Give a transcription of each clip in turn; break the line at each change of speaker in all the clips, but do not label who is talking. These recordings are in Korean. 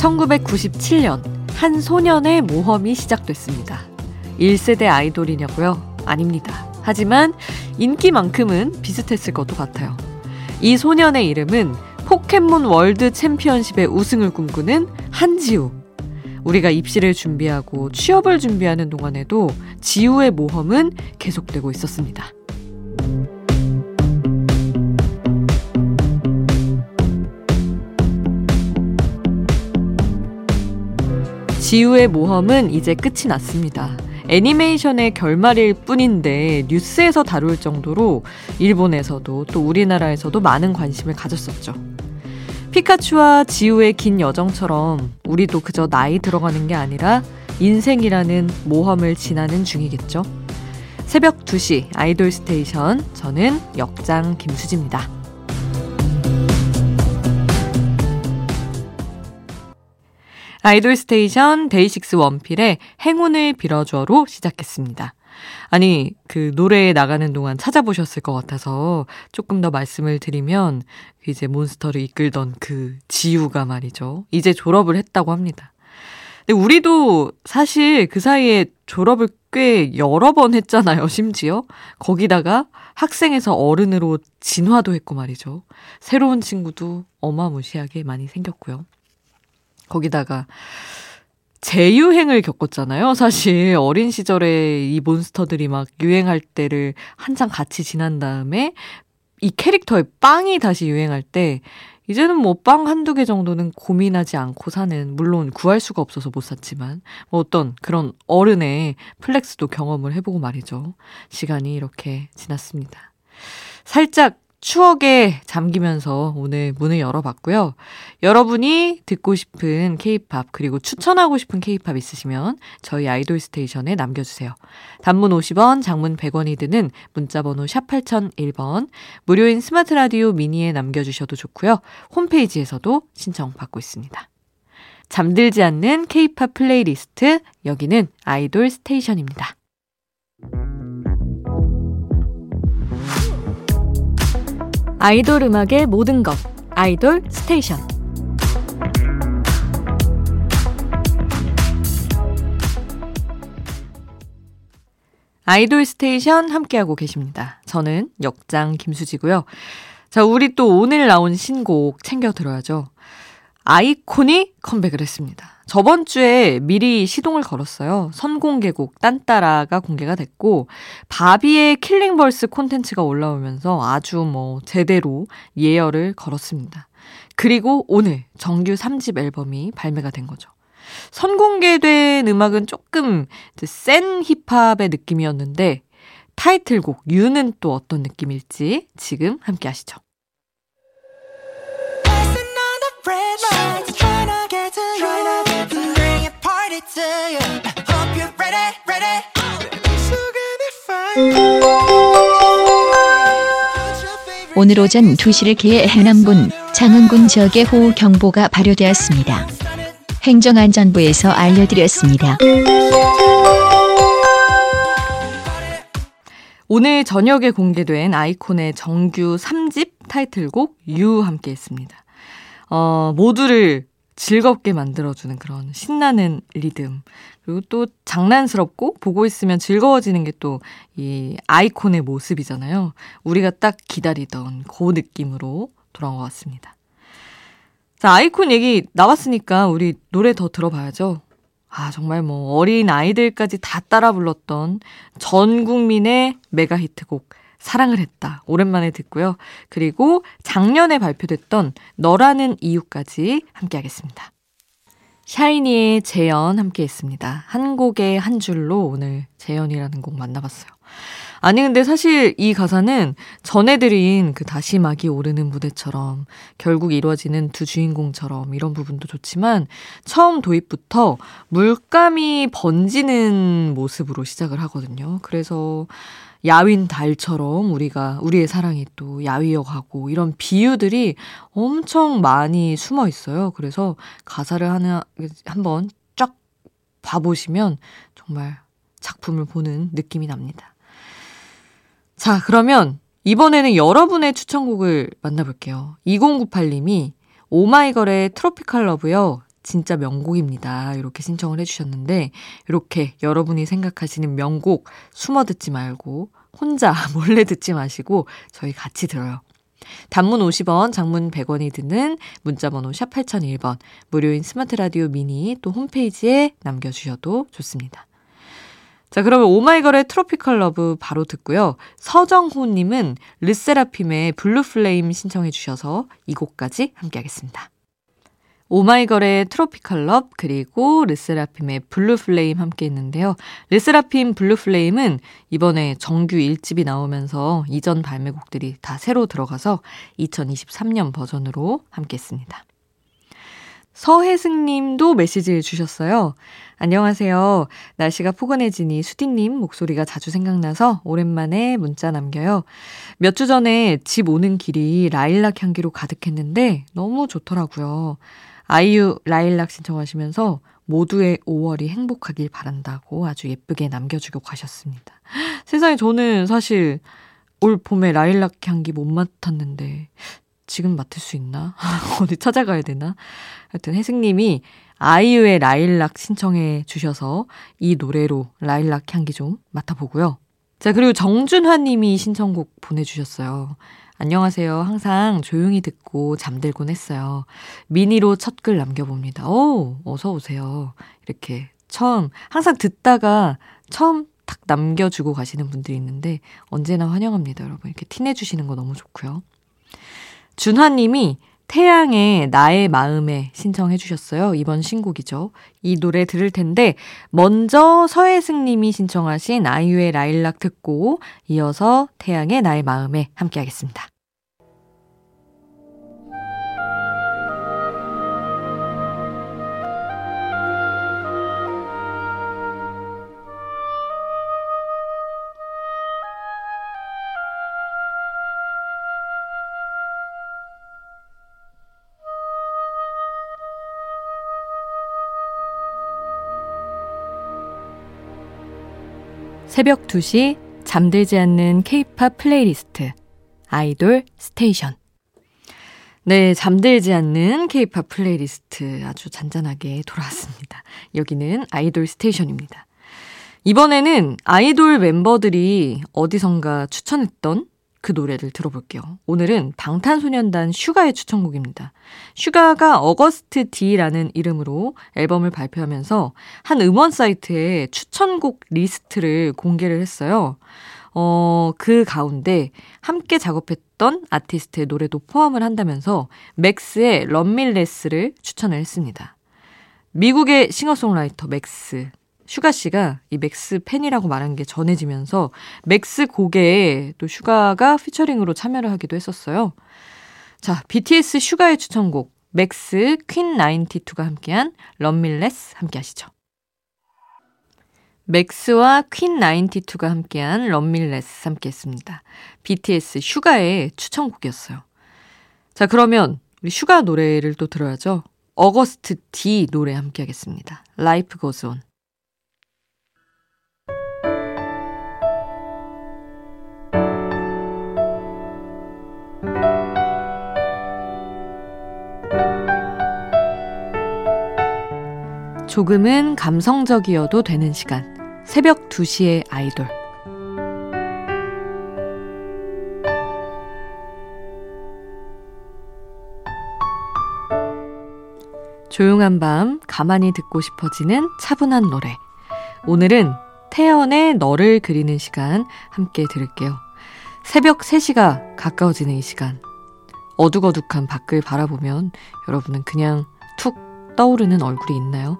1997년 한 소년의 모험이 시작됐습니다. 1세대 아이돌이냐고요? 아닙니다. 하지만 인기만큼은 비슷했을 것도 같아요. 이 소년의 이름은 포켓몬 월드 챔피언십의 우승을 꿈꾸는 한지우. 우리가 입시를 준비하고 취업을 준비하는 동안에도 지우의 모험은 계속되고 있었습니다. 지우의 모험은 이제 끝이 났습니다. 애니메이션의 결말일 뿐인데 뉴스에서 다룰 정도로 일본에서도 또 우리나라에서도 많은 관심을 가졌었죠. 피카츄와 지우의 긴 여정처럼 우리도 그저 나이 들어가는 게 아니라 인생이라는 모험을 지나는 중이겠죠. 새벽 2시 아이돌 스테이션 저는 역장 김수지입니다. 아이돌 스테이션 데이식스 원필의 행운을 빌어줘로 시작했습니다. 아니, 그 노래 나가는 동안 찾아보셨을 것 같아서 조금 더 말씀을 드리면 이제 몬스터를 이끌던 그 지우가 말이죠. 이제 졸업을 했다고 합니다. 근데 우리도 사실 그 사이에 졸업을 꽤 여러 번 했잖아요, 심지어. 거기다가 학생에서 어른으로 진화도 했고 말이죠. 새로운 친구도 어마무시하게 많이 생겼고요. 거기다가 재유행을 겪었잖아요. 사실 어린 시절에 이 몬스터들이 막 유행할 때를 한창 같이 지난 다음에 이 캐릭터의 빵이 다시 유행할 때 이제는 뭐 빵 한두 개 정도는 고민하지 않고 사는 물론 구할 수가 없어서 못 샀지만 뭐 어떤 그런 어른의 flex도 경험을 해보고 말이죠. 시간이 이렇게 지났습니다. 살짝 추억에 잠기면서 오늘 문을 열어봤고요. 여러분이 듣고 싶은 케이팝 그리고 추천하고 싶은 케이팝 있으시면 저희 아이돌 스테이션에 남겨주세요. 단문 50원, 장문 100원이 드는 문자번호 샵 8001번, 무료인 스마트 라디오 미니에 남겨주셔도 좋고요. 홈페이지에서도 신청 받고 있습니다. 잠들지 않는 케이팝 플레이리스트, 여기는 아이돌 스테이션입니다. 아이돌 음악의 모든 것 아이돌 스테이션 아이돌 스테이션 함께하고 계십니다. 저는 역장 김수지고요. 자, 우리 또 오늘 나온 신곡 챙겨 들어야죠. 아이콘이 컴백을 했습니다. 저번 주에 미리 시동을 걸었어요. 선공개곡 딴따라가 공개가 됐고 바비의 Killing Verse 콘텐츠가 올라오면서 아주 뭐 제대로 예열을 걸었습니다. 그리고 오늘 정규 3집 앨범이 발매가 된 거죠. 선공개된 음악은 조금 센 힙합의 느낌이었는데 타이틀곡 U는 또 어떤 느낌일지 지금 함께 하시죠.
오늘 오전 2시를 기해 해남군 장흥군 지역에 호우 경보가 발효되었습니다. 행정안전부에서 알려드렸습니다.
오늘 저녁에 공개된 아이콘의 정규 3집 타이틀곡 유 함께 했습니다. 어, 모두를 즐겁게 만들어주는 그런 신나는 리듬. 그리고 또 장난스럽고 보고 있으면 즐거워지는 게 또 이 아이콘의 모습이잖아요. 우리가 딱 기다리던 그 느낌으로 돌아온 것 같습니다. 자, 아이콘 얘기 나왔으니까 우리 노래 더 들어봐야죠. 아, 정말 뭐 어린 아이들까지 다 따라 불렀던 전 국민의 메가 히트곡 사랑을 했다. 오랜만에 듣고요. 그리고 작년에 발표됐던 너라는 이유까지 함께 하겠습니다. 샤이니의 재현 함께 했습니다. 한 곡의 한 줄로 오늘 재현이라는 곡 만나봤어요. 아니, 근데 사실 이 가사는 전해드린 그 다시 막이 오르는 무대처럼 결국 이루어지는 두 주인공처럼 이런 부분도 좋지만 처음 도입부터 물감이 번지는 모습으로 시작을 하거든요. 그래서 야윈 달처럼 우리가 우리의 사랑이 또 야위어 가고 이런 비유들이 엄청 많이 숨어 있어요. 그래서 가사를 하나 한번 쫙 봐보시면 정말 작품을 보는 느낌이 납니다. 자, 그러면 이번에는 여러분의 추천곡을 만나볼게요. 2098님이 오마이걸의 트로피칼 러브요. 진짜 명곡입니다. 이렇게 신청을 해주셨는데, 이렇게 여러분이 생각하시는 명곡 숨어 듣지 말고, 혼자 몰래 듣지 마시고, 저희 같이 들어요. 단문 50원, 장문 100원이 드는 문자번호 샵 8001번, 무료인 스마트 라디오 미니 또 홈페이지에 남겨주셔도 좋습니다. 자, 그러면 오마이걸의 Tropical Love 바로 듣고요. 서정호님은 르세라핌의 Blue Flame 신청해 주셔서 이 곡까지 함께 하겠습니다. 오마이걸의 Tropical Love 그리고 르세라핌의 Blue Flame 함께 했는데요. 르세라핌 Blue Flame은 이번에 정규 1집이 나오면서 이전 발매곡들이 다 새로 들어가서 2023년 버전으로 함께 했습니다. 서혜승 님도 메시지를 주셨어요. 안녕하세요. 날씨가 포근해지니 수디님 목소리가 자주 생각나서 오랜만에 문자 남겨요. 몇 주 전에 집 오는 길이 라일락 향기로 가득했는데 너무 좋더라고요. 아이유 라일락 신청하시면서 모두의 5월이 행복하길 바란다고 아주 예쁘게 남겨주고 가셨습니다. 세상에 저는 사실 올 봄에 라일락 향기 못 맡았는데 지금 맡을 수 있나? 어디 찾아가야 되나? 하여튼 혜승님이 아이유의 라일락 신청해 주셔서 이 노래로 라일락 향기 좀 맡아보고요. 자, 그리고 정준화 님이 신청곡 보내주셨어요. 안녕하세요. 항상 조용히 듣고 잠들곤 했어요. 미니로 첫 글 남겨봅니다. 오, 어서오세요. 이렇게 처음, 항상 듣다가 처음 탁 남겨주고 가시는 분들이 있는데 언제나 환영합니다, 여러분. 이렇게 티내주시는 거 너무 좋고요. 준화님이 태양의 나의 마음에 신청해 주셨어요. 이번 신곡이죠. 이 노래 들을 텐데 먼저 서혜승 님이 신청하신 아이유의 라일락 듣고 이어서 태양의 나의 마음에 함께 하겠습니다. 새벽 2시 잠들지 않는 케이팝 플레이리스트 아이돌 스테이션 네, 잠들지 않는 케이팝 플레이리스트 아주 잔잔하게 돌아왔습니다. 여기는 아이돌 스테이션입니다. 이번에는 아이돌 멤버들이 어디선가 추천했던 그 노래를 들어볼게요. 오늘은 방탄소년단 슈가의 추천곡입니다. 슈가가 Agust D라는 이름으로 앨범을 발표하면서 한 음원 사이트에 추천곡 리스트를 공개를 했어요. 어, 그 가운데 함께 작업했던 아티스트의 노래도 포함을 한다면서 맥스의 Love Me Less를 추천을 했습니다. 미국의 싱어송라이터 맥스. 슈가 씨가 이 맥스 팬이라고 말한 게 전해지면서 맥스 곡에 또 슈가가 피처링으로 참여를 하기도 했었어요. 자, BTS 슈가의 추천곡 맥스 Quinn 92가 함께한 Love Me Less 함께 하시죠. 맥스와 Quinn 92가 함께한 Love Me Less 함께 했습니다. BTS 슈가의 추천곡이었어요. 자, 그러면 우리 슈가 노래를 또 들어야죠. Agust D 노래 함께 하겠습니다. Life Goes On. 조금은 감성적이어도 되는 시간. 새벽 2시의 아이돌. 조용한 밤, 가만히 듣고 싶어지는 차분한 노래. 오늘은 태연의 너를 그리는 시간 함께 들을게요. 새벽 3시가 가까워지는 이 시간. 어둑어둑한 밖을 바라보면 여러분은 그냥 툭 떠오르는 얼굴이 있나요?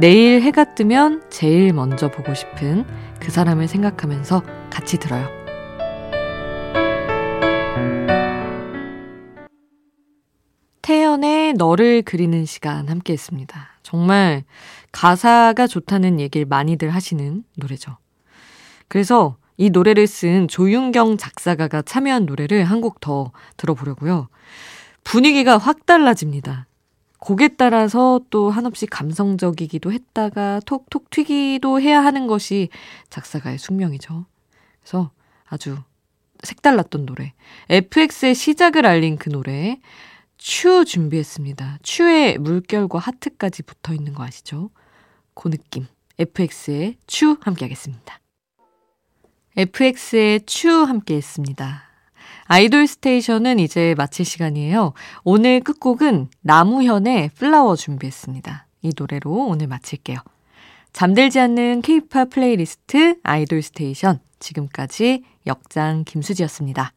내일 해가 뜨면 제일 먼저 보고 싶은 그 사람을 생각하면서 같이 들어요. 태연의 너를 그리는 시간 함께 했습니다. 정말 가사가 좋다는 얘기를 많이들 하시는 노래죠. 그래서 이 노래를 쓴 조윤경 작사가가 참여한 노래를 한 곡 더 들어보려고요. 분위기가 확 달라집니다. 곡에 따라서 또 한없이 감성적이기도 했다가 톡톡 튀기도 해야 하는 것이 작사가의 숙명이죠. 그래서 아주 색달랐던 노래. FX의 시작을 알린 그 노래. 추 준비했습니다. 추에 물결과 하트까지 붙어 있는 거 아시죠? 그 느낌. FX의 추 함께 하겠습니다. FX의 추 함께 했습니다. 아이돌 스테이션은 이제 마칠 시간이에요. 오늘 끝곡은 남우현의 Flower 준비했습니다. 이 노래로 오늘 마칠게요. 잠들지 않는 케이팝 플레이리스트 아이돌 스테이션. 지금까지 역장 김수지였습니다.